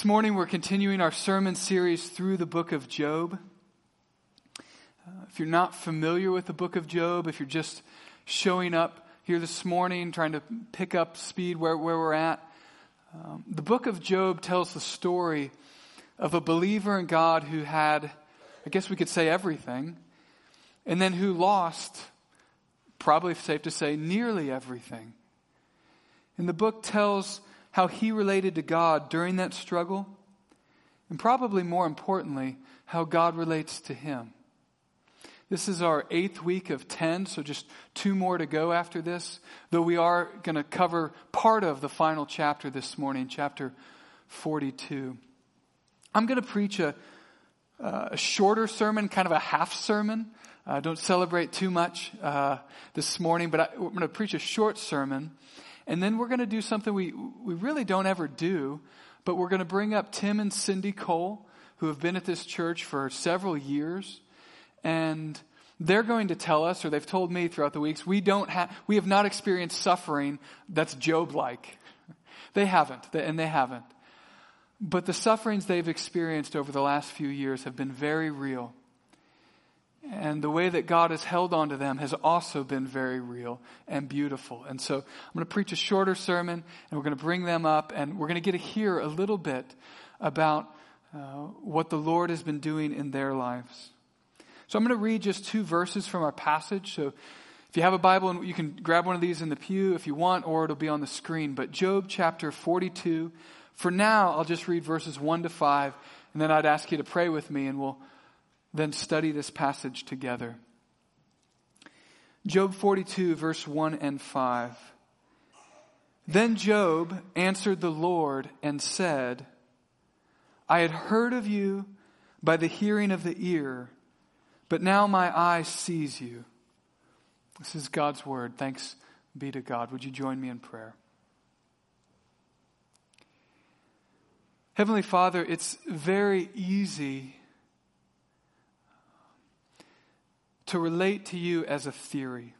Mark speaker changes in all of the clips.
Speaker 1: This morning we're continuing our sermon series through the book of Job. Uh, if you're not familiar with the book of Job, if you're just showing up here this morning trying to pick up speed where, where we're at, um, the book of Job tells the story of a believer in God who had, I guess we could say everything, and then who lost, probably safe to say, nearly everything. And the book tells how he related to God during that struggle, and probably more importantly, how God relates to him. This is our eighth week of 10, so just two more to go after this, though we are going to cover part of the final chapter this morning, chapter 42. I'm going to preach a, a shorter sermon, kind of a half sermon. Uh, don't celebrate too much uh, this morning, but I, I'm going to preach a short sermon. And then we're going to do something we, we really don't ever do, but we're going to bring up Tim and Cindy Cole, who have been at this church for several years. And they're going to tell us, or they've told me throughout the weeks, we don't have, we have not experienced suffering that's Job-like. They haven't, and they haven't. But the sufferings they've experienced over the last few years have been very real. And the way that God has held on to them has also been very real and beautiful. And so I'm going to preach a shorter sermon and we're going to bring them up and we're going to get to hear a little bit about uh, what the Lord has been doing in their lives. So I'm going to read just two verses from our passage. So if you have a Bible, and you can grab one of these in the pew if you want, or it'll be on the screen. But Job chapter 42. For now, I'll just read verses 1 to 5, and then I'd ask you to pray with me, and we'll then study this passage together. Job 42, verse 1 and 5. Then Job answered the Lord and said, I had heard of you by the hearing of the ear, but now my eye sees you. This is God's word. Thanks be to God. Would you join me in prayer? Heavenly Father, it's very easy to relate to you as a theory,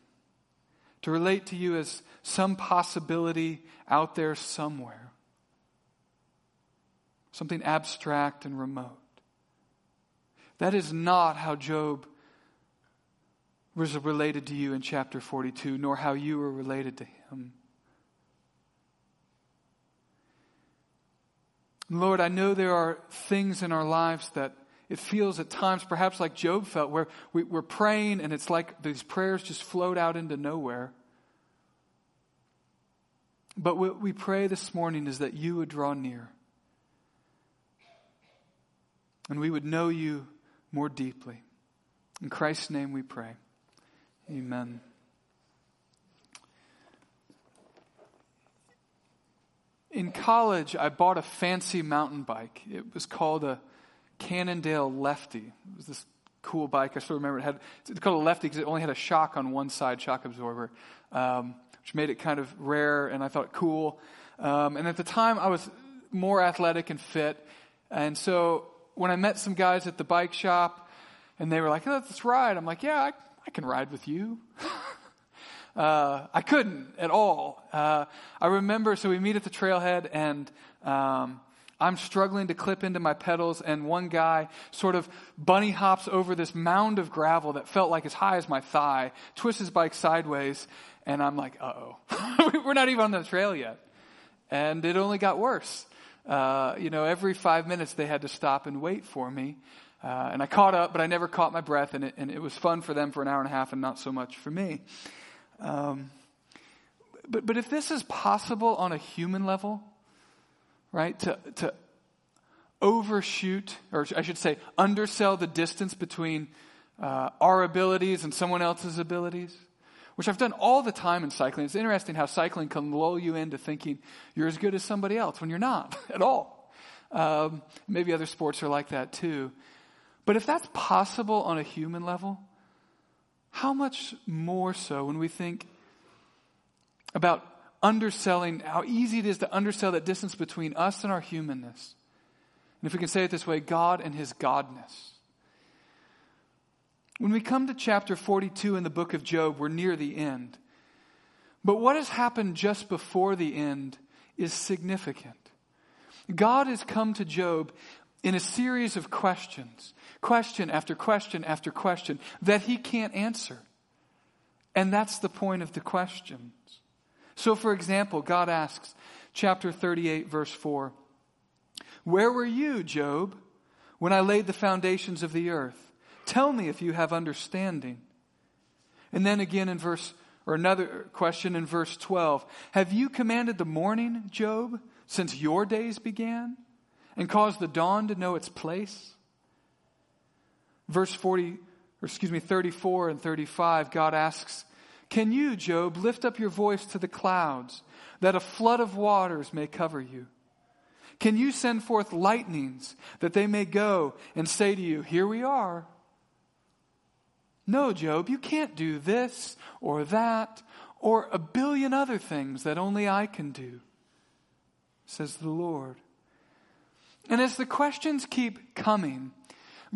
Speaker 1: to relate to you as some possibility out there somewhere, something abstract and remote. That is not how Job was related to you in chapter 42, nor how you were related to him. Lord, I know there are things in our lives that it feels at times, perhaps like Job felt, where we, are praying and it's like these prayers just float out into nowhere. But what we pray this morning is that you would draw near. And we would know you more deeply. In Christ's name we pray. Amen. In college, I bought a fancy mountain bike. It was called a Cannondale Lefty. It was this cool bike. I still remember it had, it's called a Lefty because it only had a shock on one side, shock absorber, um, which made it kind of rare and I thought cool. Um, and at the time, I was more athletic and fit. And so when I met some guys at the bike shop and they were like, oh, let's ride, I'm like, yeah, I, I can ride with you. uh, I couldn't at all. Uh, I remember, so we meet at the trailhead and, um, I'm struggling to clip into my pedals, and one guy sort of bunny hops over this mound of gravel that felt like as high as my thigh, twists his bike sideways, and I'm like, uh oh. We're not even on the trail yet. And it only got worse. Uh, you know, every five minutes they had to stop and wait for me. Uh, and I caught up, but I never caught my breath, and it, and it was fun for them for an hour and a half and not so much for me. Um, but, but if this is possible on a human level, right? To, to overshoot, or I should say, undersell the distance between uh, our abilities and someone else's abilities, which I've done all the time in cycling. It's interesting how cycling can lull you into thinking you're as good as somebody else when you're not at all. Um, maybe other sports are like that too. But if that's possible on a human level, how much more so when we think about underselling, how easy it is to undersell that distance between us and our humanness. And if we can say it this way, God and his godness. When we come to chapter 42 in the book of Job, we're near the end. But what has happened just before the end is significant. God has come to Job in a series of questions, question after question after question, that he can't answer. And that's the point of the questions. So, for example, God asks, chapter 38, verse 4, Where were you, Job, when I laid the foundations of the earth? Tell me if you have understanding. And then again in verse, or another question in verse 12 Have you commanded the morning, Job, since your days began, and caused the dawn to know its place? Verse 40, or excuse me, 34 and 35, God asks, Can you, Job, lift up your voice to the clouds, that a flood of waters may cover you? Can you send forth lightnings, that they may go and say to you, Here we are? No, Job, you can't do this or that or a billion other things that only I can do, says the Lord. And as the questions keep coming,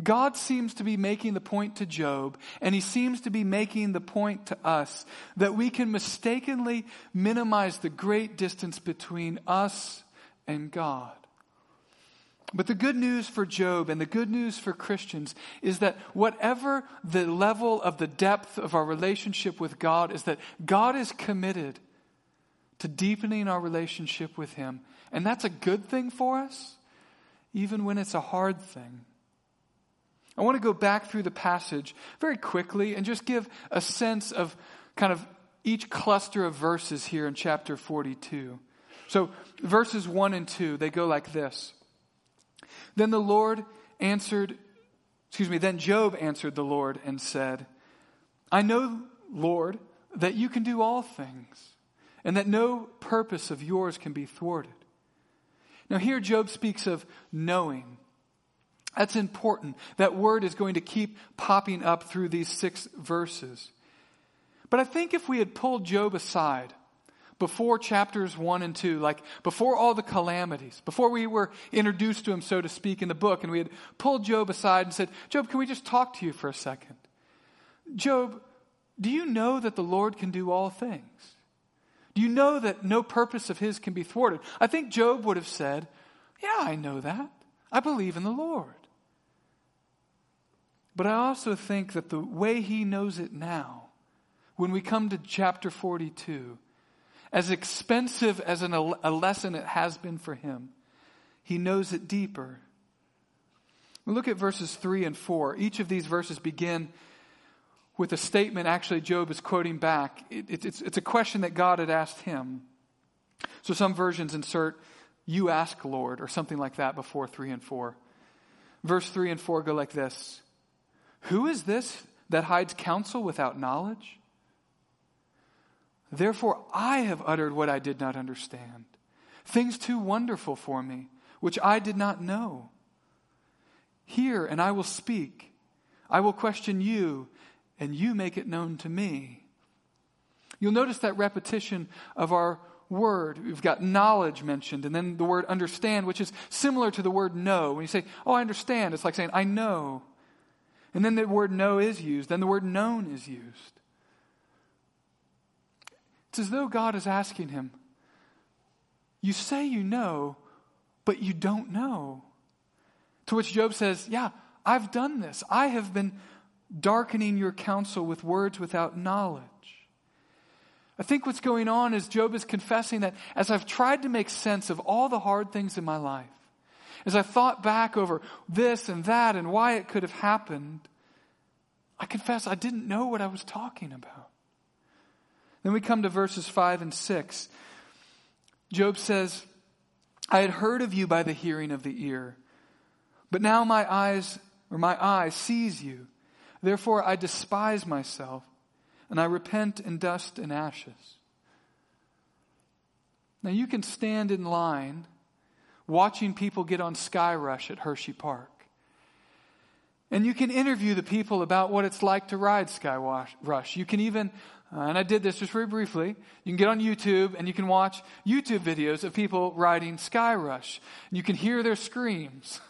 Speaker 1: God seems to be making the point to Job, and he seems to be making the point to us that we can mistakenly minimize the great distance between us and God. But the good news for Job and the good news for Christians is that whatever the level of the depth of our relationship with God is that God is committed to deepening our relationship with Him. And that's a good thing for us, even when it's a hard thing. I want to go back through the passage very quickly and just give a sense of kind of each cluster of verses here in chapter 42. So, verses 1 and 2, they go like this. Then the Lord answered, excuse me, then Job answered the Lord and said, I know, Lord, that you can do all things, and that no purpose of yours can be thwarted. Now, here Job speaks of knowing. That's important. That word is going to keep popping up through these six verses. But I think if we had pulled Job aside, before chapters 1 and 2, like before all the calamities, before we were introduced to him, so to speak, in the book, and we had pulled Job aside and said, Job, can we just talk to you for a second? Job, do you know that the Lord can do all things? Do you know that no purpose of his can be thwarted? I think Job would have said, Yeah, I know that. I believe in the Lord. But I also think that the way he knows it now, when we come to chapter 42, as expensive as an, a lesson it has been for him, he knows it deeper. Look at verses 3 and 4. Each of these verses begin with a statement actually Job is quoting back. It, it, it's, it's a question that God had asked him. So some versions insert, You ask, Lord, or something like that before 3 and 4. Verse 3 and 4 go like this Who is this that hides counsel without knowledge? Therefore, I have uttered what I did not understand, things too wonderful for me, which I did not know. Hear, and I will speak. I will question you, and you make it known to me. You'll notice that repetition of our word. We've got knowledge mentioned, and then the word understand, which is similar to the word know. When you say, Oh, I understand, it's like saying, I know. And then the word know is used, then the word known is used. It's as though God is asking him, You say you know, but you don't know. To which Job says, Yeah, I've done this. I have been darkening your counsel with words without knowledge. I think what's going on is Job is confessing that as I've tried to make sense of all the hard things in my life, as I thought back over this and that and why it could have happened, I confess I didn't know what I was talking about. Then we come to verses 5 and 6. Job says, I had heard of you by the hearing of the ear, but now my eyes, or my eye, sees you. Therefore I despise myself, and I repent in dust and ashes. Now you can stand in line watching people get on Sky Rush at Hershey Park. And you can interview the people about what it's like to ride Sky Rush. You can even uh, and I did this just very briefly. You can get on YouTube and you can watch YouTube videos of people riding Sky Rush. You can hear their screams.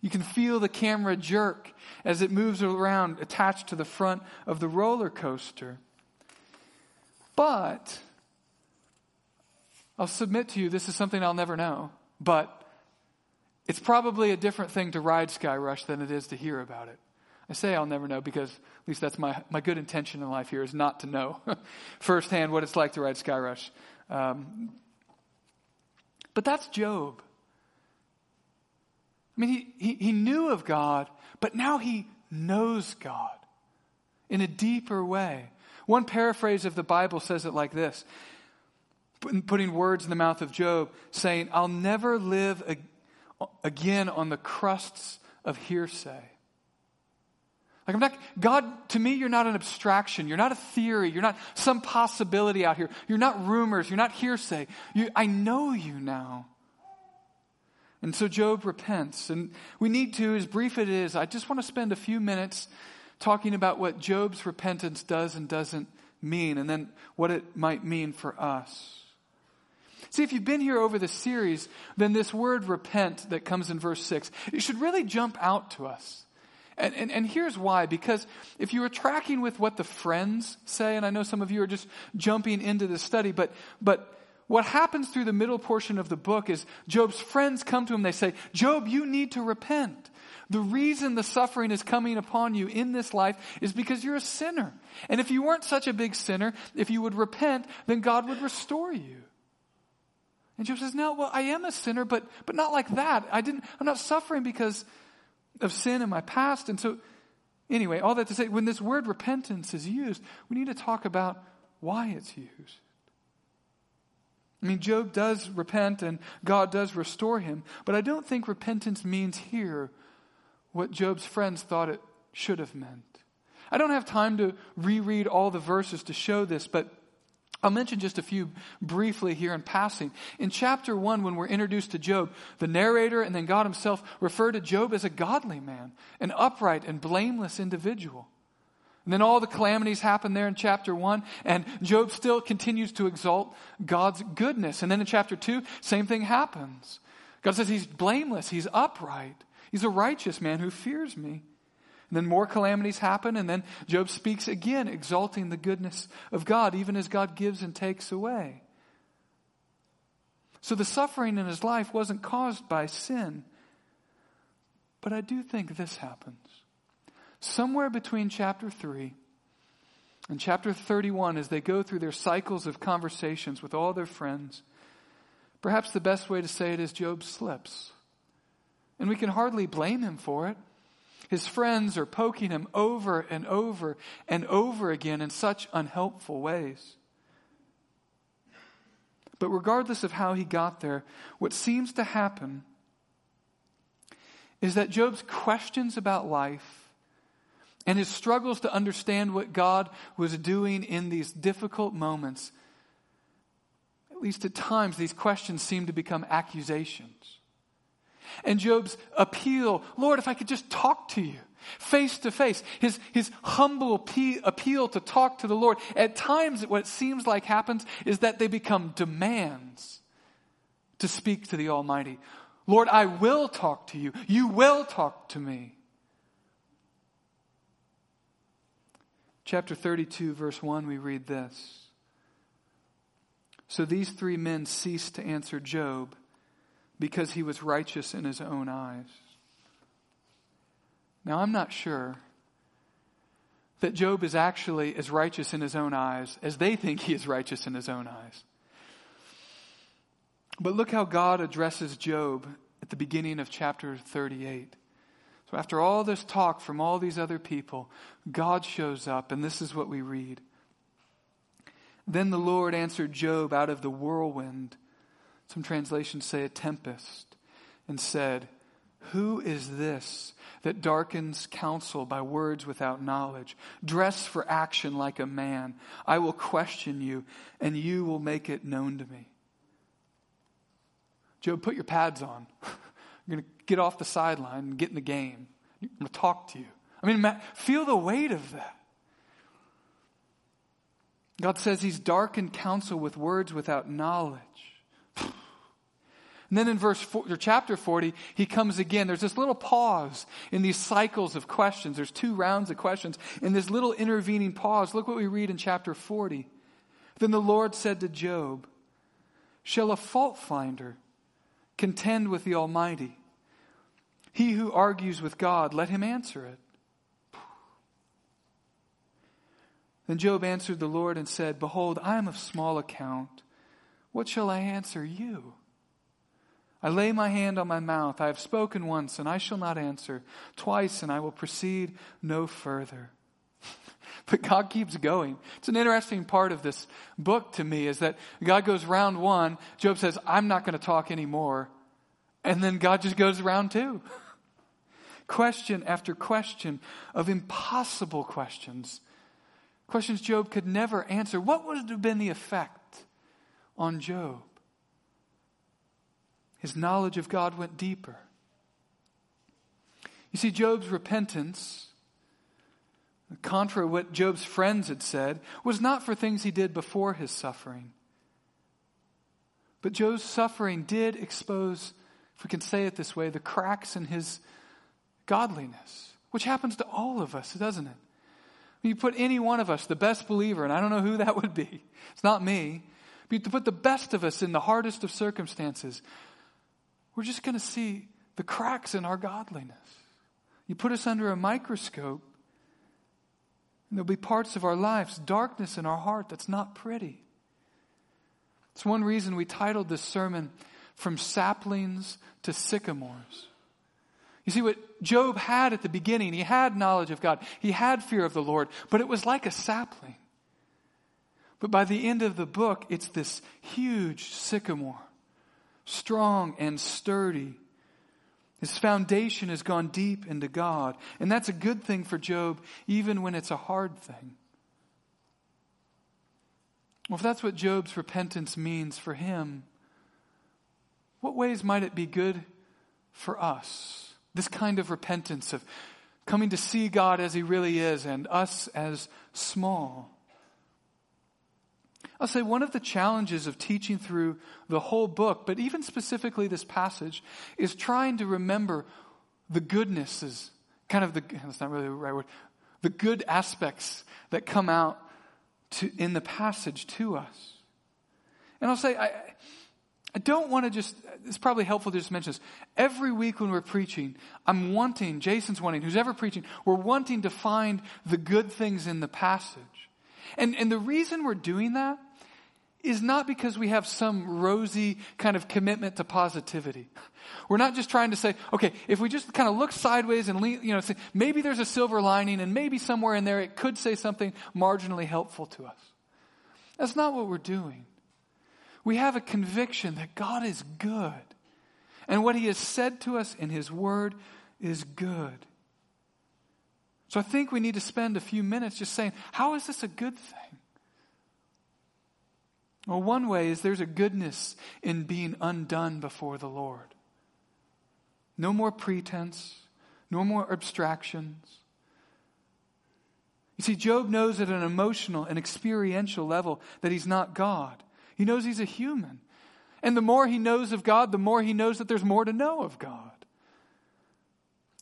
Speaker 1: You can feel the camera jerk as it moves around attached to the front of the roller coaster. But I'll submit to you, this is something I'll never know. But It's probably a different thing to ride Sky Rush than it is to hear about it. I say I'll never know because at least that's my, my good intention in life here is not to know firsthand what it's like to ride Sky Rush. Um, but that's Job. I mean, he, he, he knew of God, but now he knows God in a deeper way. One paraphrase of the Bible says it like this putting words in the mouth of Job, saying, I'll never live again on the crusts of hearsay. Like I'm not, God, to me, you're not an abstraction. You're not a theory. You're not some possibility out here. You're not rumors. You're not hearsay. You, I know you now. And so Job repents. And we need to, as brief it is, I just want to spend a few minutes talking about what Job's repentance does and doesn't mean, and then what it might mean for us. See, if you've been here over the series, then this word repent that comes in verse 6, it should really jump out to us. And, and, and here's why. Because if you were tracking with what the friends say, and I know some of you are just jumping into the study, but, but what happens through the middle portion of the book is Job's friends come to him, they say, Job, you need to repent. The reason the suffering is coming upon you in this life is because you're a sinner. And if you weren't such a big sinner, if you would repent, then God would restore you. And Job says, No, well, I am a sinner, but, but not like that. I didn't, I'm not suffering because of sin in my past. And so, anyway, all that to say, when this word repentance is used, we need to talk about why it's used. I mean, Job does repent and God does restore him, but I don't think repentance means here what Job's friends thought it should have meant. I don't have time to reread all the verses to show this, but I'll mention just a few briefly here in passing. In chapter 1, when we're introduced to Job, the narrator and then God himself refer to Job as a godly man, an upright and blameless individual. And then all the calamities happen there in chapter 1, and Job still continues to exalt God's goodness. And then in chapter 2, same thing happens. God says he's blameless, he's upright, he's a righteous man who fears me. And then more calamities happen, and then Job speaks again, exalting the goodness of God, even as God gives and takes away. So the suffering in his life wasn't caused by sin. But I do think this happens. Somewhere between chapter 3 and chapter 31, as they go through their cycles of conversations with all their friends, perhaps the best way to say it is Job slips. And we can hardly blame him for it. His friends are poking him over and over and over again in such unhelpful ways. But regardless of how he got there, what seems to happen is that Job's questions about life and his struggles to understand what God was doing in these difficult moments, at least at times, these questions seem to become accusations. And Job's appeal, Lord, if I could just talk to you face to face, his, his humble appeal to talk to the Lord, at times what it seems like happens is that they become demands to speak to the Almighty. Lord, I will talk to you. You will talk to me. Chapter 32, verse 1, we read this. So these three men ceased to answer Job because he was righteous in his own eyes. Now, I'm not sure that Job is actually as righteous in his own eyes as they think he is righteous in his own eyes. But look how God addresses Job at the beginning of chapter 38. So, after all this talk from all these other people, God shows up, and this is what we read. Then the Lord answered Job out of the whirlwind some translations say a tempest, and said, Who is this that darkens counsel by words without knowledge? Dress for action like a man. I will question you, and you will make it known to me. Job, put your pads on. You're going to get off the sideline and get in the game. I'm going to talk to you. I mean, feel the weight of that. God says he's darkened counsel with words without knowledge. And then in verse four, or chapter 40, he comes again. There's this little pause in these cycles of questions. There's two rounds of questions. In this little intervening pause, look what we read in chapter 40. Then the Lord said to Job, Shall a fault finder contend with the Almighty? He who argues with God, let him answer it. Then Job answered the Lord and said, Behold, I am of small account. What shall I answer you? I lay my hand on my mouth. I have spoken once, and I shall not answer. Twice, and I will proceed no further. but God keeps going. It's an interesting part of this book to me is that God goes round one. Job says, I'm not going to talk anymore. And then God just goes round two. question after question of impossible questions. Questions Job could never answer. What would have been the effect on Job? His knowledge of God went deeper. You see, Job's repentance, contra what Job's friends had said, was not for things he did before his suffering. But Job's suffering did expose, if we can say it this way, the cracks in his godliness, which happens to all of us, doesn't it? You put any one of us, the best believer, and I don't know who that would be, it's not me, but to put the best of us in the hardest of circumstances, we're just going to see the cracks in our godliness. You put us under a microscope, and there'll be parts of our lives, darkness in our heart that's not pretty. It's one reason we titled this sermon, From Saplings to Sycamores. You see what Job had at the beginning, he had knowledge of God, he had fear of the Lord, but it was like a sapling. But by the end of the book, it's this huge sycamore strong and sturdy. His foundation has gone deep into God. And that's a good thing for Job, even when it's a hard thing. Well, if that's what Job's repentance means for him, what ways might it be good for us? This kind of repentance of coming to see God as He really is and us as small. I'll say one of the challenges of teaching through the whole book, but even specifically this passage, is trying to remember the goodnesses, kind of the, that's not really the right word, the good aspects that come out to, in the passage to us. And I'll say, I, I don't want to just, it's probably helpful to just mention this. Every week when we're preaching, I'm wanting, Jason's wanting, who's ever preaching, we're wanting to find the good things in the passage. And, and the reason we're doing that is not because we have some rosy kind of commitment to positivity. We're not just trying to say, okay, if we just kind of look sideways and, lean, you know, say, maybe there's a silver lining and maybe somewhere in there it could say something marginally helpful to us. That's not what we're doing. We have a conviction that God is good. And what he has said to us in his word is good. So I think we need to spend a few minutes just saying, how is this a good thing? Well, one way is there's a goodness in being undone before the Lord. No more pretense, no more abstractions. You see, Job knows at an emotional and experiential level that he's not God. He knows he's a human. And the more he knows of God, the more he knows that there's more to know of God.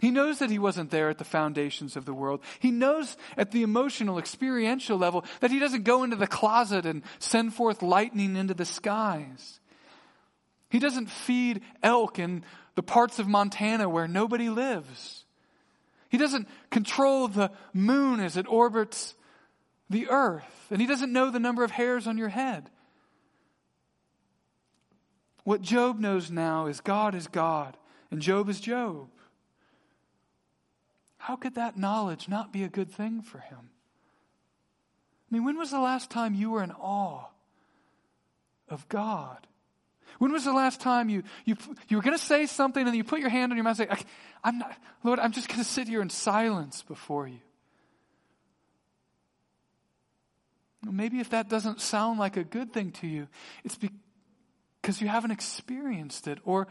Speaker 1: He knows that he wasn't there at the foundations of the world. He knows at the emotional, experiential level that he doesn't go into the closet and send forth lightning into the skies. He doesn't feed elk in the parts of Montana where nobody lives. He doesn't control the moon as it orbits the earth. And he doesn't know the number of hairs on your head. What Job knows now is God is God and Job is Job. How could that knowledge not be a good thing for him? I mean, when was the last time you were in awe of God? When was the last time you, you, you were going to say something and you put your hand on your mouth and say, I'm not, Lord, I'm just going to sit here in silence before you? Maybe if that doesn't sound like a good thing to you, it's because you haven't experienced it, or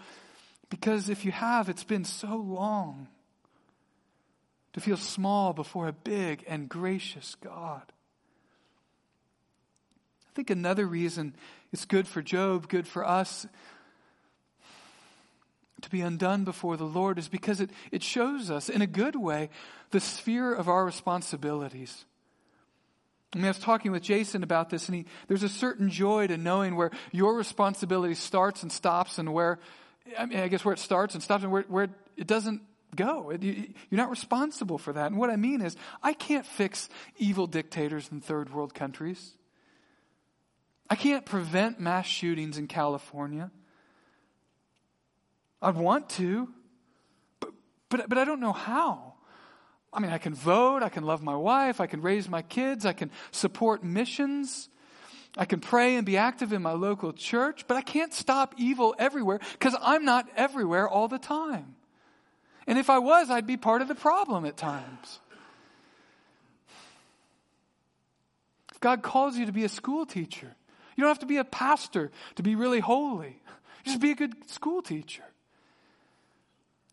Speaker 1: because if you have, it's been so long to feel small before a big and gracious God. I think another reason it's good for Job, good for us to be undone before the Lord is because it, it shows us, in a good way, the sphere of our responsibilities. I mean, I was talking with Jason about this, and he, there's a certain joy to knowing where your responsibility starts and stops, and where, I mean, I guess where it starts and stops, and where, where it doesn't go. You're not responsible for that. And what I mean is, I can't fix evil dictators in third world countries. I can't prevent mass shootings in California. I'd want to, but, but, but I don't know how. I mean, I can vote, I can love my wife, I can raise my kids, I can support missions, I can pray and be active in my local church, but I can't stop evil everywhere because I'm not everywhere all the time. And if I was, I'd be part of the problem at times. If God calls you to be a school teacher, you don't have to be a pastor to be really holy. Just be a good school teacher.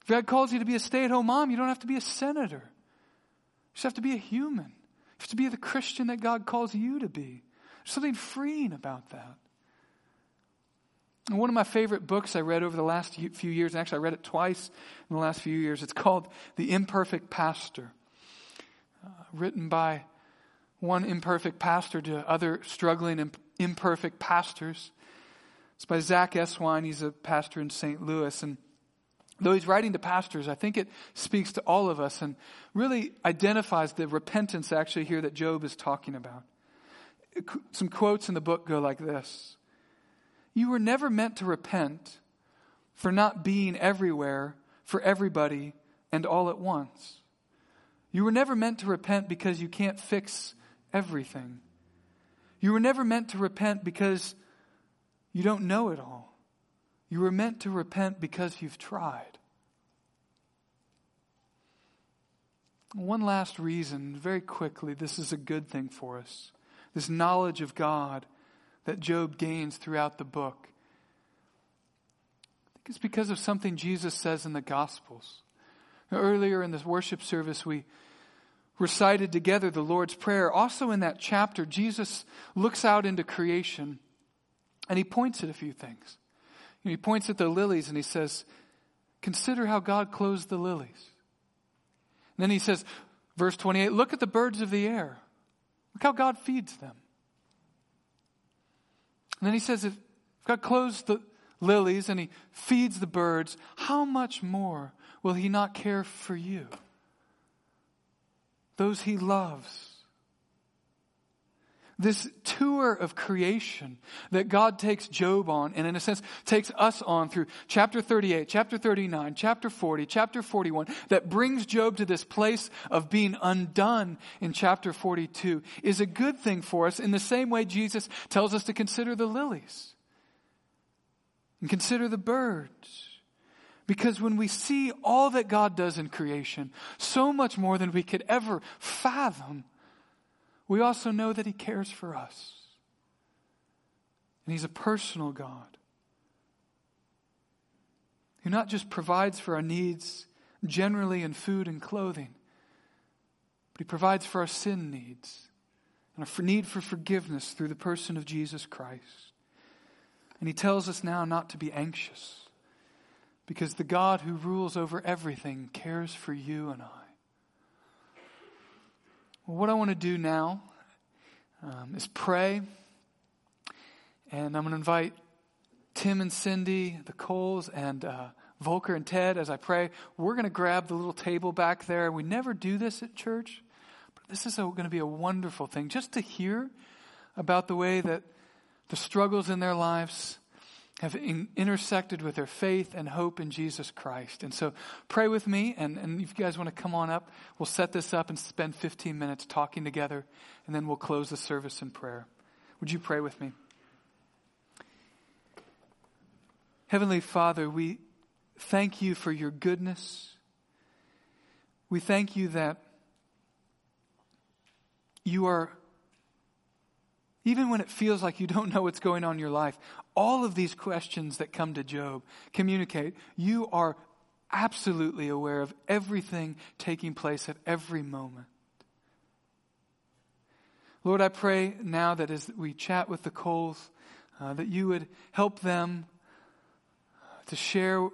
Speaker 1: If God calls you to be a stay at home mom, you don't have to be a senator. You just have to be a human. You have to be the Christian that God calls you to be. There's something freeing about that. And one of my favorite books I read over the last few years, and actually I read it twice in the last few years, it's called The Imperfect Pastor, uh, written by one imperfect pastor to other struggling imperfect pastors. It's by Zack Eswine. He's a pastor in St. Louis. And though he's writing to pastors, I think it speaks to all of us and really identifies the repentance actually here that Job is talking about. Some quotes in the book go like this You were never meant to repent for not being everywhere for everybody and all at once. You were never meant to repent because you can't fix everything. You were never meant to repent because you don't know it all. You were meant to repent because you've tried. One last reason, very quickly, this is a good thing for us. This knowledge of God that Job gains throughout the book. I think it's because of something Jesus says in the Gospels. Earlier in this worship service, we recited together the Lord's Prayer. Also, in that chapter, Jesus looks out into creation and he points at a few things. he points at the lilies and he says, Consider how God clothes the lilies. And then he says, verse 28, Look at the birds of the air. Look how God feeds them. And then he says, If God clothes the lilies and he feeds the birds, how much more will he not care for you? those he loves. This tour of creation that God takes Job on, and in a sense takes us on through chapter 38, chapter 39, chapter 40, chapter 41, that brings Job to this place of being undone in chapter 42, is a good thing for us in the same way Jesus tells us to consider the lilies and consider the birds. Because when we see all that God does in creation, so much more than we could ever fathom, we also know that He cares for us. And He's a personal God who not just provides for our needs generally in food and clothing, but He provides for our sin needs and our need for forgiveness through the person of Jesus Christ. And He tells us now not to be anxious because the God who rules over everything cares for you and I. Well, what I want to do now um, is pray. And I'm going to invite Tim and Cindy, the Coles, and uh, Volker and Ted as I pray. We're going to grab the little table back there. We never do this at church, but this is going to be a wonderful thing just to hear about the way that the struggles in their lives have in, intersected with their faith and hope in Jesus Christ. And so pray with me, and, and if you guys want to come on up, we'll set this up and spend 15 minutes talking together, and then we'll close the service in prayer. Would you pray with me? Heavenly Father, we thank you for your goodness. We thank you that you are even when it feels like you don't know what's going on in your life, all of these questions that come to Job communicate you are absolutely aware of everything taking place at every moment. Lord, I pray now that as we chat with the Coles, uh, that you would help them to share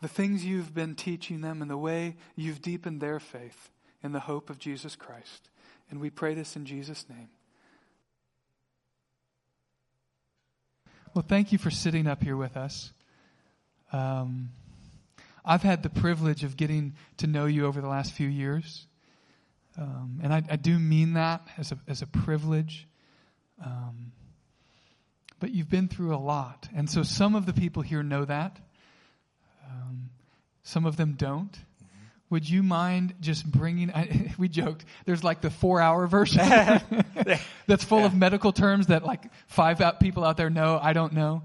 Speaker 1: the things you've been teaching them and the way you've deepened their faith in the hope of Jesus Christ. And we pray this in Jesus' name. Well, thank you for sitting up here with us. Um, I've had the privilege of getting to know you over the last few years. Um, and I, I, do mean that as a, as a privilege. Um, but you've been through a lot. And so some of the people here know that. Um, some of them don't. Would you mind just bringing? I, we joked. There's like the four-hour version that's full yeah. of medical terms that like five out people out there know. I don't know,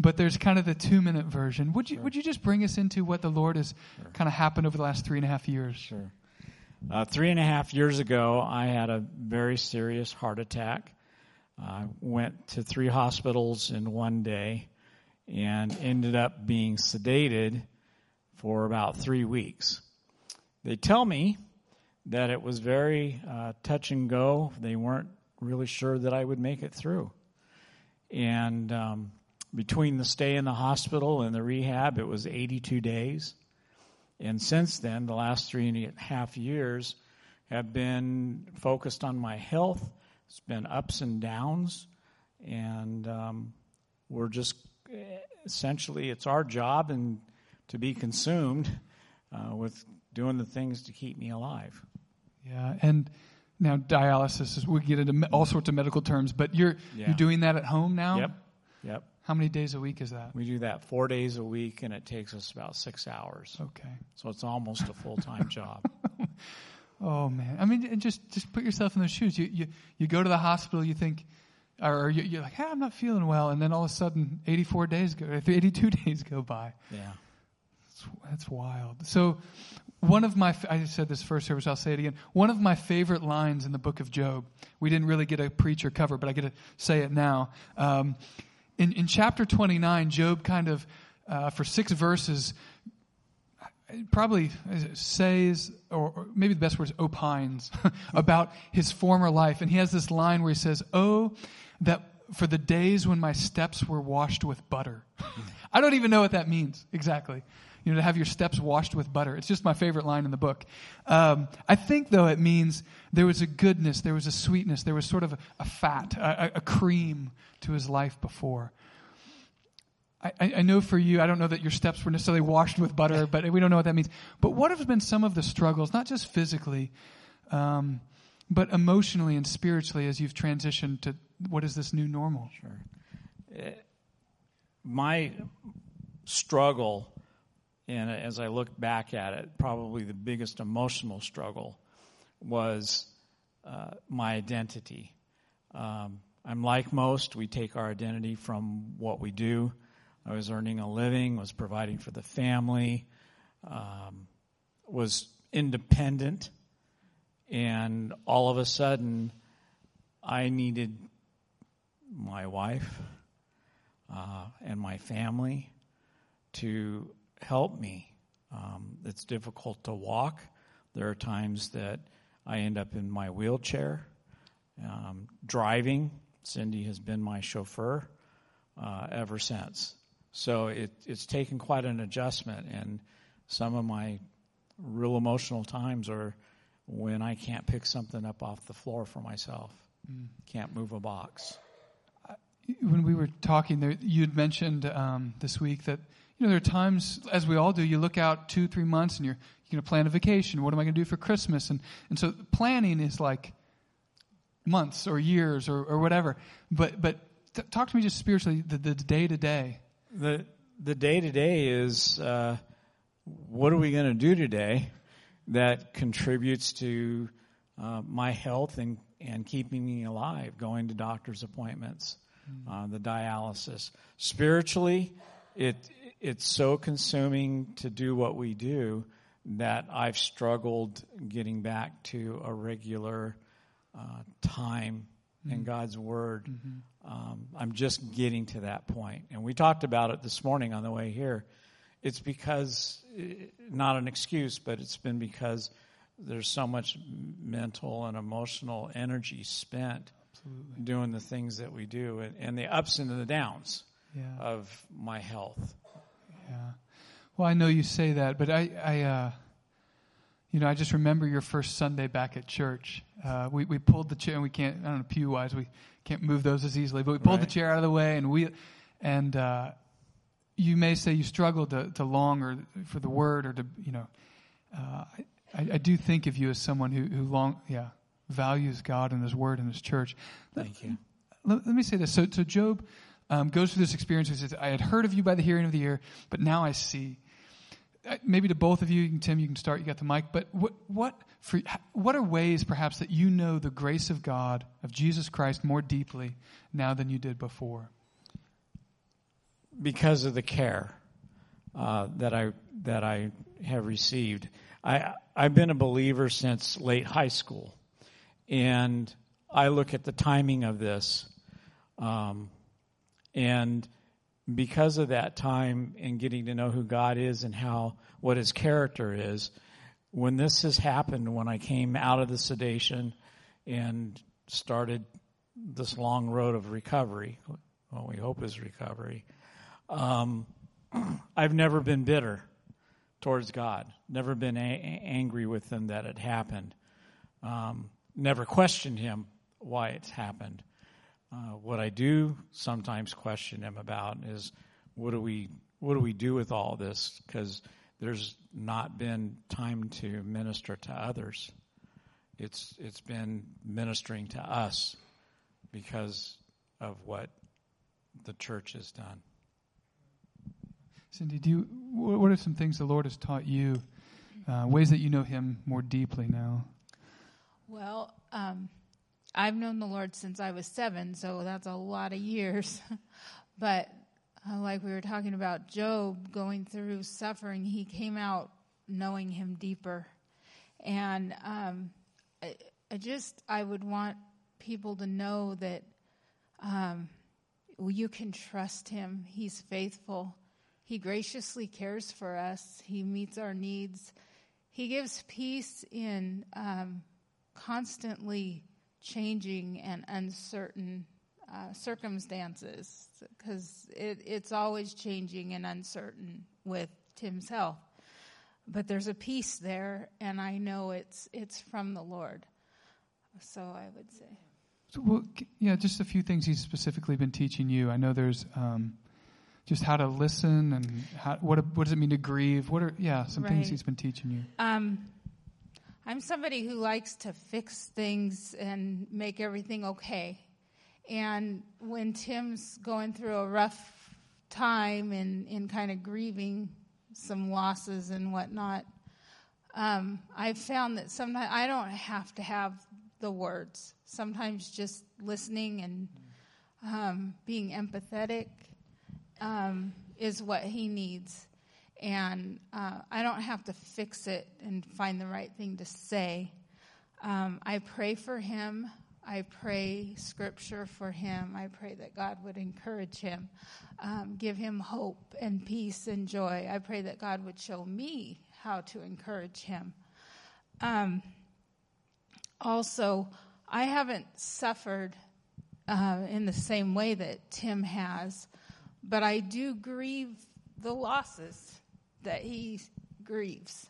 Speaker 1: but there's kind of the two-minute version. Would you sure. Would you just bring us into what the Lord has sure. kind of happened over the last three and a half years?
Speaker 2: Sure. Uh, three and a half years ago, I had a very serious heart attack. I went to three hospitals in one day and ended up being sedated for about three weeks. They tell me that it was very uh, touch and go. They weren't really sure that I would make it through. And um, between the stay in the hospital and the rehab, it was 82 days. And since then, the last three and a half years have been focused on my health. It's been ups and downs. And um, we're just essentially, it's our job and to be consumed uh, with doing the things to keep me alive.
Speaker 1: Yeah. And now dialysis is, we get into all sorts of medical terms, but you're, yeah. you're doing that at home now?
Speaker 2: Yep. Yep.
Speaker 1: How many days a week is that?
Speaker 2: We do that four days a week, and it takes us about six hours.
Speaker 1: Okay.
Speaker 2: So it's almost a full time job.
Speaker 1: oh man! I mean, just just put yourself in those shoes. You you you go to the hospital. You think, or you're like, hey, I'm not feeling well, and then all of a sudden, 84 days go, 82 days go by.
Speaker 2: Yeah.
Speaker 1: That's, that's wild. So, one of my, I said this first service, I'll say it again. One of my favorite lines in the book of Job, we didn't really get a preacher cover, but I get to say it now. Um, in, in chapter 29, Job kind of, uh, for six verses, probably says, or, maybe the best word is opines, about his former life. And he has this line where he says, Oh, that for the days when my steps were washed with butter. I don't even know what that means exactly. You know, to have your steps washed with butter. It's just my favorite line in the book. Um, I think, though, it means there was a goodness, there was a sweetness, there was sort of a, a fat, a, a cream to his life before. I, I, know for you, I don't know that your steps were necessarily washed with butter, but we don't know what that means. But what have been some of the struggles, not just physically, um, but emotionally and spiritually as you've transitioned to what is this new normal?
Speaker 2: Sure. Uh, my struggle, and as I look back at it, probably the biggest emotional struggle was uh, my identity. Um, I'm like most. We take our identity from what we do. I was earning a living, was providing for the family, um, was independent, and all of a sudden, I needed my wife uh, and my family to help me. Um, it's difficult to walk. There are times that I end up in my wheelchair. Um, driving, Cindy has been my chauffeur uh, ever since. So it, it's taken quite an adjustment, and some of my real emotional times are when I can't pick something up off the floor for myself, mm. can't move a box.
Speaker 1: When we were talking, there, you'd mentioned um, this week that you know there are times, as we all do, you look out two, three months, and you're you're going to plan a vacation. What am I going to do for Christmas? And and so planning is like months or years or, or whatever. But but t- talk to me just spiritually, the day to day.
Speaker 2: The the day to day is uh, what are we going to do today that contributes to uh, my health and and keeping me alive, going to doctor's appointments, mm. uh, the dialysis. Spiritually, it it's so consuming to do what we do that I've struggled getting back to a regular uh, time mm-hmm. in God's Word. Mm-hmm. Um, I'm just getting to that point. And we talked about it this morning on the way here. It's because, not an excuse, but it's been because there's so much mental and emotional energy spent Absolutely. doing the things that we do and, and the ups and the downs yeah. of my health.
Speaker 1: Yeah. Well, I know you say that, but I, I uh, you know, I just remember your first Sunday back at church. Uh, we, we pulled the chair, and we can't, I don't know, pew wise, we can't move those as easily, but we pulled right. the chair out of the way, and we, and, uh, you may say you struggled to, to long or for the word or to, you know, uh, I, I do think of you as someone who, who long, yeah, values God and His Word and His church.
Speaker 2: Thank you.
Speaker 1: Let, let me say this. So, so Job um, goes through this experience. He says, I had heard of you by the hearing of the ear, but now I see. Uh, maybe to both of you, Tim, you can start. You got the mic. But what, what, for, what are ways, perhaps, that you know the grace of God, of Jesus Christ, more deeply now than you did before?
Speaker 2: Because of the care uh, that I that I have received. I I've been a believer since late high school, and I look at the timing of this, um, and because of that time and getting to know who God is and how what His character is, when this has happened, when I came out of the sedation and started this long road of recovery, what we hope is recovery, um, I've never been bitter towards God, never been a- angry with Him that it happened, um, never questioned Him why it's happened. Uh, what I do sometimes question Him about is what do we what do we do with all this? Because there's not been time to minister to others. It's it's been ministering to us because of what the church has done.
Speaker 1: Cindy, do you, what are some things the Lord has taught you, uh, ways that you know Him more deeply now?
Speaker 3: Well, um, I've known the Lord since I was seven, so that's a lot of years. but uh, like we were talking about Job going through suffering, he came out knowing Him deeper. And um, I, I, just, I would want people to know that um, you can trust Him. He's faithful. He graciously cares for us. He meets our needs. He gives peace in um, constantly changing and uncertain uh, circumstances because it, it's always changing and uncertain with Tim's health. But there's a peace there, and I know it's it's from the Lord. So I would say.
Speaker 1: So, well, yeah, just a few things he's specifically been teaching you. I know there's um, just how to listen and how, what what does it mean to grieve? What are yeah some right. things he's been teaching you?
Speaker 3: Um, I'm somebody who likes to fix things and make everything okay. And when Tim's going through a rough time and in kind of grieving some losses and whatnot, um, I've found that sometimes I don't have to have the words. Sometimes just listening and um, being empathetic um, is what he needs. And uh, I don't have to fix it and find the right thing to say. Um, I pray for him. I pray scripture for him. I pray that God would encourage him, um, give him hope and peace and joy. I pray that God would show me how to encourage him. Um, also, I haven't suffered uh, in the same way that Tim has but I do grieve the losses that he grieves.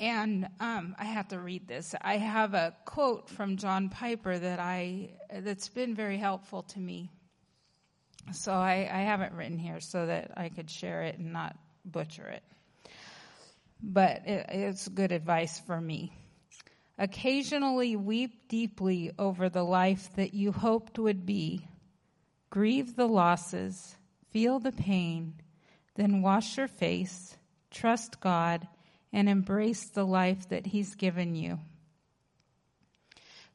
Speaker 3: And um, I have to read this. I have a quote from John Piper that I that's been very helpful to me. So I, I have it written here so that I could share it and not butcher it. But it, it's good advice for me. Occasionally weep deeply over the life that you hoped would be. Grieve the losses feel the pain, then wash your face, trust God, and embrace the life that He's given you.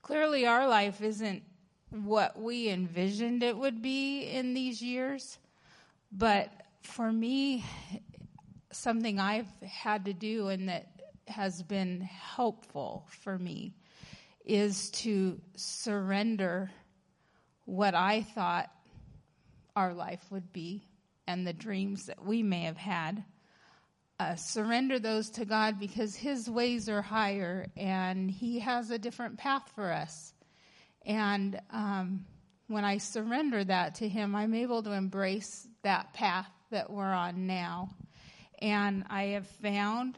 Speaker 3: Clearly, our life isn't what we envisioned it would be in these years, but for me, something I've had to do and that has been helpful for me is to surrender what I thought our life would be and the dreams that we may have had. Uh, surrender those to God because His ways are higher and He has a different path for us. And um, when I surrender that to Him, I'm able to embrace that path that we're on now. And I have found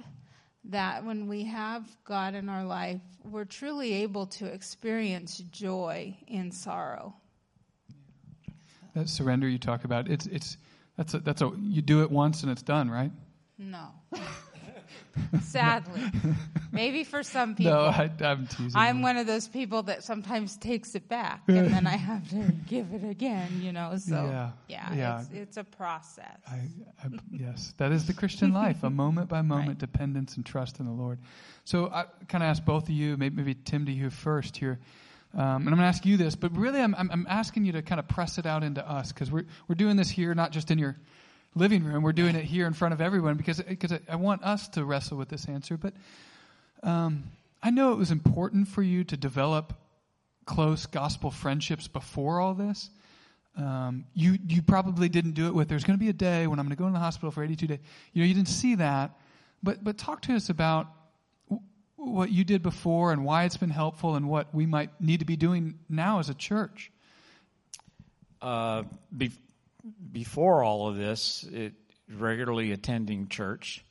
Speaker 3: that when we have God in our life, we're truly able to experience joy in sorrow
Speaker 1: that surrender you talk about, it's it's That's a, that's a you do it once and it's done, right?
Speaker 3: No. Sadly. Maybe for some people.
Speaker 1: No, I, I'm teasing.
Speaker 3: I'm
Speaker 1: you.
Speaker 3: one of those people that sometimes takes it back and then I have to give it again, you know. So
Speaker 1: Yeah,
Speaker 3: yeah,
Speaker 1: yeah.
Speaker 3: It's, it's a process.
Speaker 1: I, I, yes, that is the Christian life, a moment by moment
Speaker 3: Right.
Speaker 1: dependence and trust in the Lord. So I kind of ask both of you, maybe, maybe Tim to you first here. Um, and I'm going to ask you this, but really I'm, I'm, asking you to kind of press it out into us because we're, we're doing this here, not just in your living room. We're doing it here in front of everyone because, because I, I want us to wrestle with this answer. But um, I know it was important for you to develop close gospel friendships before all this. Um, you you probably didn't do it with. There's going to be a day when I'm going to go in the hospital for 82 days. You know, you didn't see that, but but talk to us about what you did before and why it's been helpful and what we might need to be doing now as a church.
Speaker 2: Uh, be- before all of this, it regularly attending church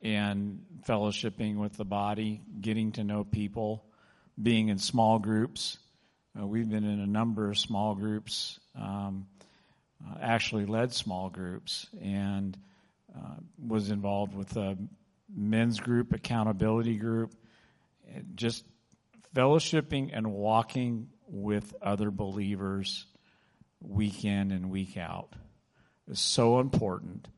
Speaker 2: and fellowshipping with the body, getting to know people, being in small groups. Uh, we've been in a number of small groups, um, uh, actually led small groups, and uh, was involved with a men's group, accountability group, just fellowshipping and walking with other believers week in and week out is so important.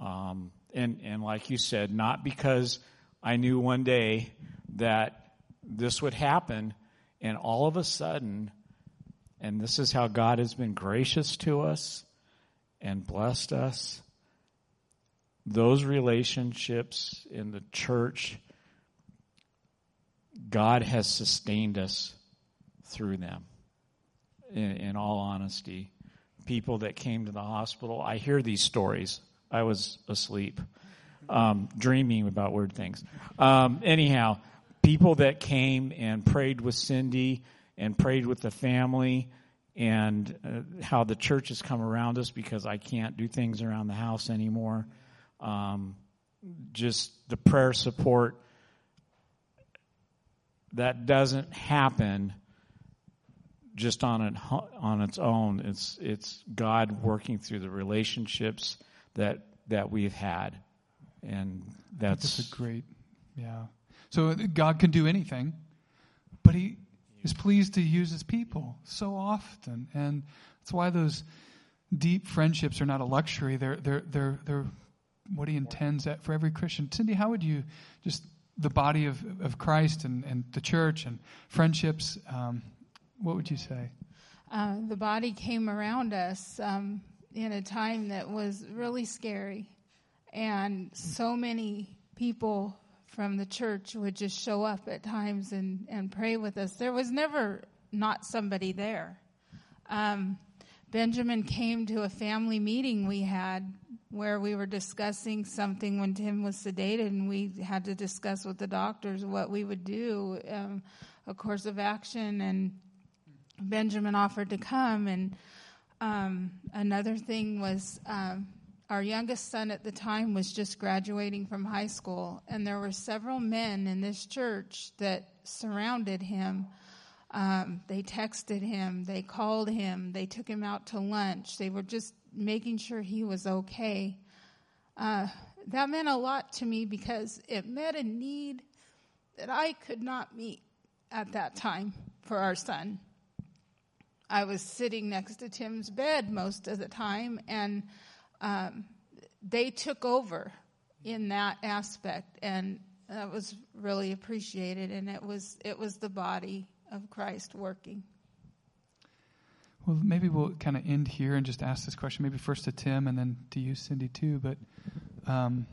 Speaker 2: Um, and, and like you said, not because I knew one day that this would happen, and all of a sudden, and this is how God has been gracious to us and blessed us. Those relationships in the church, God has sustained us through them in, in all honesty. People that came to the hospital, I hear these stories. I was asleep, um, dreaming about weird things. Um, anyhow, people that came and prayed with Cindy and prayed with the family, and uh, how the church has come around us because I can't do things around the house anymore. Um, just the prayer support that doesn't happen just on it on its own. It's it's God working through the relationships that that we've had, and that's,
Speaker 1: That's a great, yeah. So uh, God can do anything, but He is pleased to use His people so often, and that's why those deep friendships are not a luxury. They're they're they're they're what He intends for every Christian. Cindy, how would you just the body of of Christ and and the church and friendships? Um, what would you say?
Speaker 3: uh, the body came around us um, in a time that was really scary. And so many people from the church would just show up at times and, and pray with us. There was never not somebody there. Um, Benjamin came to a family meeting we had where we were discussing something when Tim was sedated, and we had to discuss with the doctors what we would do, um, a course of action, and Benjamin offered to come. And um, another thing was um, our youngest son at the time was just graduating from high school, and there were several men in this church that surrounded him. Um, they texted him, they called him, they took him out to lunch. They were just making sure he was okay. Uh, that meant a lot to me because it met a need that I could not meet at that time for our son. I was sitting next to Tim's bed most of the time, and um, they took over in that aspect, and that was really appreciated. And it was it was the body of Christ working.
Speaker 1: Well, maybe we'll kind of end here and just ask this question, maybe first to Tim and then to you, Cindy, too. But, um,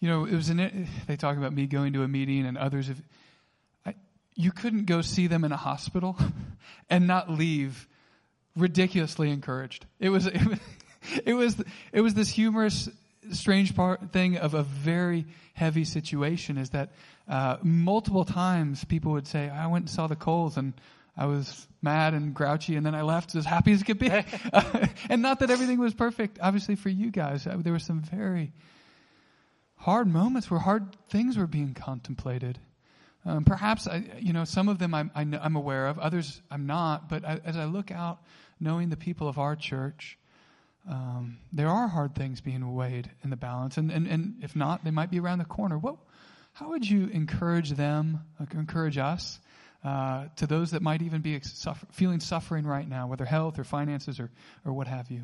Speaker 1: you know, it was an, they talk about me going to a meeting and others have, I, you couldn't go see them in a hospital and not leave ridiculously encouraged. It was, it was, it was, this humorous, strange part thing of a very heavy situation is that, uh, multiple times people would say, I went and saw the Coles and I was mad and grouchy, and then I left as happy as could be. and not that everything was perfect, obviously, for you guys. There were some very hard moments where hard things were being contemplated. Um, perhaps, I, you know, some of them I'm, I know, I'm aware of, others I'm not. But I, as I look out, knowing the people of our church, um, there are hard things being weighed in the balance, and, and, and if not, they might be around the corner. What, how would you encourage them, uh, encourage us, uh, to those that might even be suffer, feeling suffering right now, whether health or finances or, or what have you?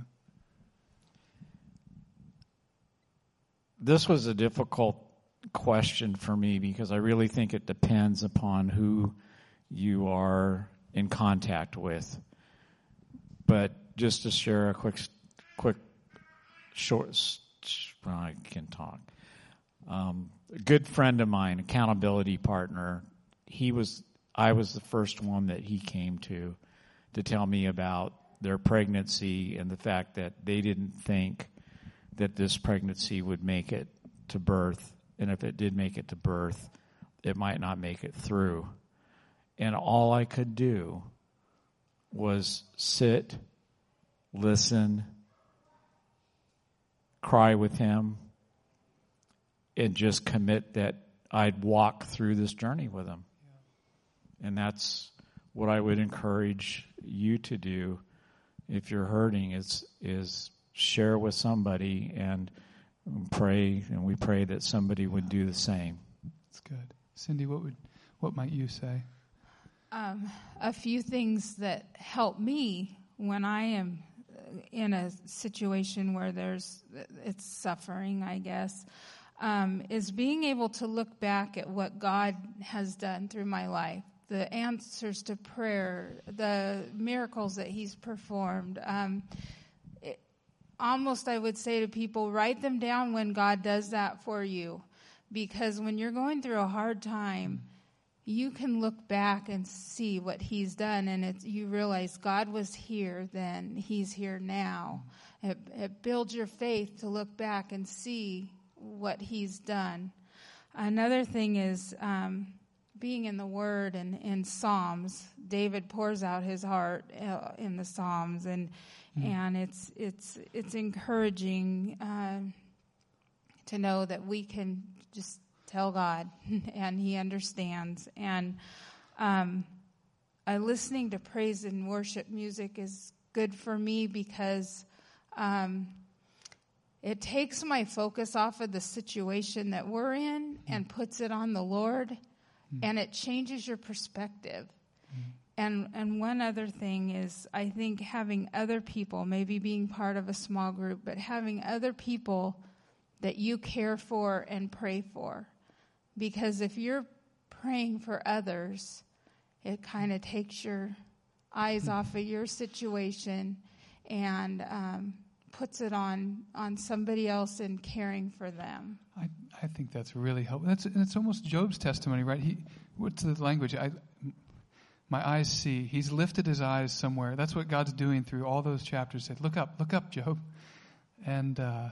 Speaker 2: This was a difficult question for me because I really think it depends upon who you are in contact with. But just to share a quick, quick, short, well, I can talk. Um, a good friend of mine, accountability partner, he was, I was the first one that he came to to tell me about their pregnancy and the fact that they didn't think that this pregnancy would make it to birth. And if it did make it to birth, it might not make it through. And all I could do was sit, listen, cry with him, and just commit that I'd walk through this journey with him. And that's what I would encourage you to do if you're hurting is is share with somebody and pray and we pray that somebody would do the same.
Speaker 1: That's good. Cindy, what would what might you say?
Speaker 3: Um, a few things that help me when I am in a situation where there's it's suffering, I guess, um, is being able to look back at what God has done through my life, the answers to prayer, the miracles that He's performed. Um, it, almost, I would say to people, write them down when God does that for you, because when you're going through a hard time you can look back and see what he's done and you realize god was here then. He's here now. It, it builds your faith to look back and see what he's done. Another thing is um, being in the word and in psalms david pours out his heart uh, in the psalms and mm. and it's it's it's encouraging uh, to know that we can just tell God, and He understands. And um, uh, listening to praise and worship music is good for me because um, it takes my focus off of the situation that we're in and puts it on the Lord, mm. and it changes your perspective. Mm. And and one other thing is I think having other people, maybe being part of a small group, but having other people that you care for and pray for. Because if you're praying for others, it kind of takes your eyes off of your situation and um, puts it on on somebody else and caring for them.
Speaker 1: I, I think that's really helpful. That's it's almost Job's testimony, right? He what's the language? I my eyes see. He's lifted his eyes somewhere. That's what God's doing through all those chapters. Said, look up, look up, Job, and. Uh,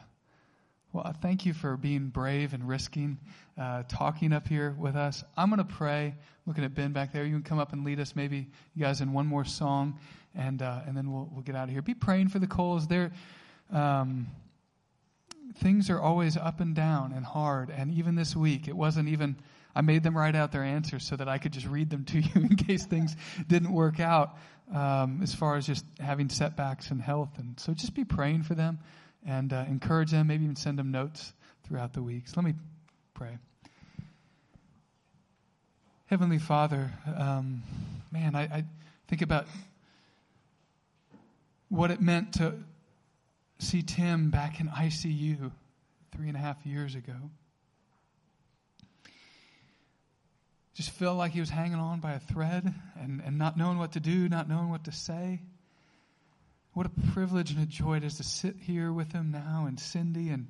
Speaker 1: well, thank you for being brave and risking uh, talking up here with us. I'm going to pray. Looking at Ben back there, you can come up and lead us, maybe you guys, in one more song, and uh, and then we'll we'll get out of here. Be praying for the Coles. There, um, things are always up and down and hard. And even this week, it wasn't even. I made them write out their answers so that I could just read them to you in case things didn't work out. Um, as far as just having setbacks and health, and so just be praying for them and uh, encourage them, maybe even send them notes throughout the weeks. Let me pray. Heavenly Father, um, man, I, I think about what it meant to see Tim back in ICU three and a half years ago. Just felt like he was hanging on by a thread and, and not knowing what to do, not knowing what to say. What a privilege and a joy it is to sit here with him now and Cindy and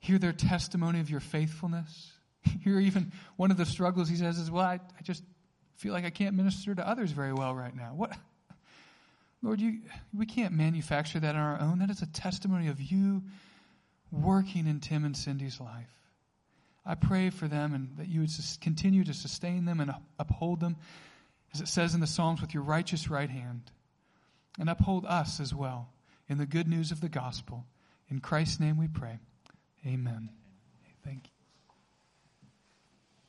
Speaker 1: hear their testimony of your faithfulness. Hear even one of the struggles he says is, Well, I, I just feel like I can't minister to others very well right now. What? Lord, you, we can't manufacture that on our own. That is a testimony of you working in Tim and Cindy's life. I pray for them and that you would continue to sustain them and uphold them, as it says in the Psalms, with your righteous right hand and uphold us as well in the good news of the gospel. In Christ's name we pray. Amen. Thank you.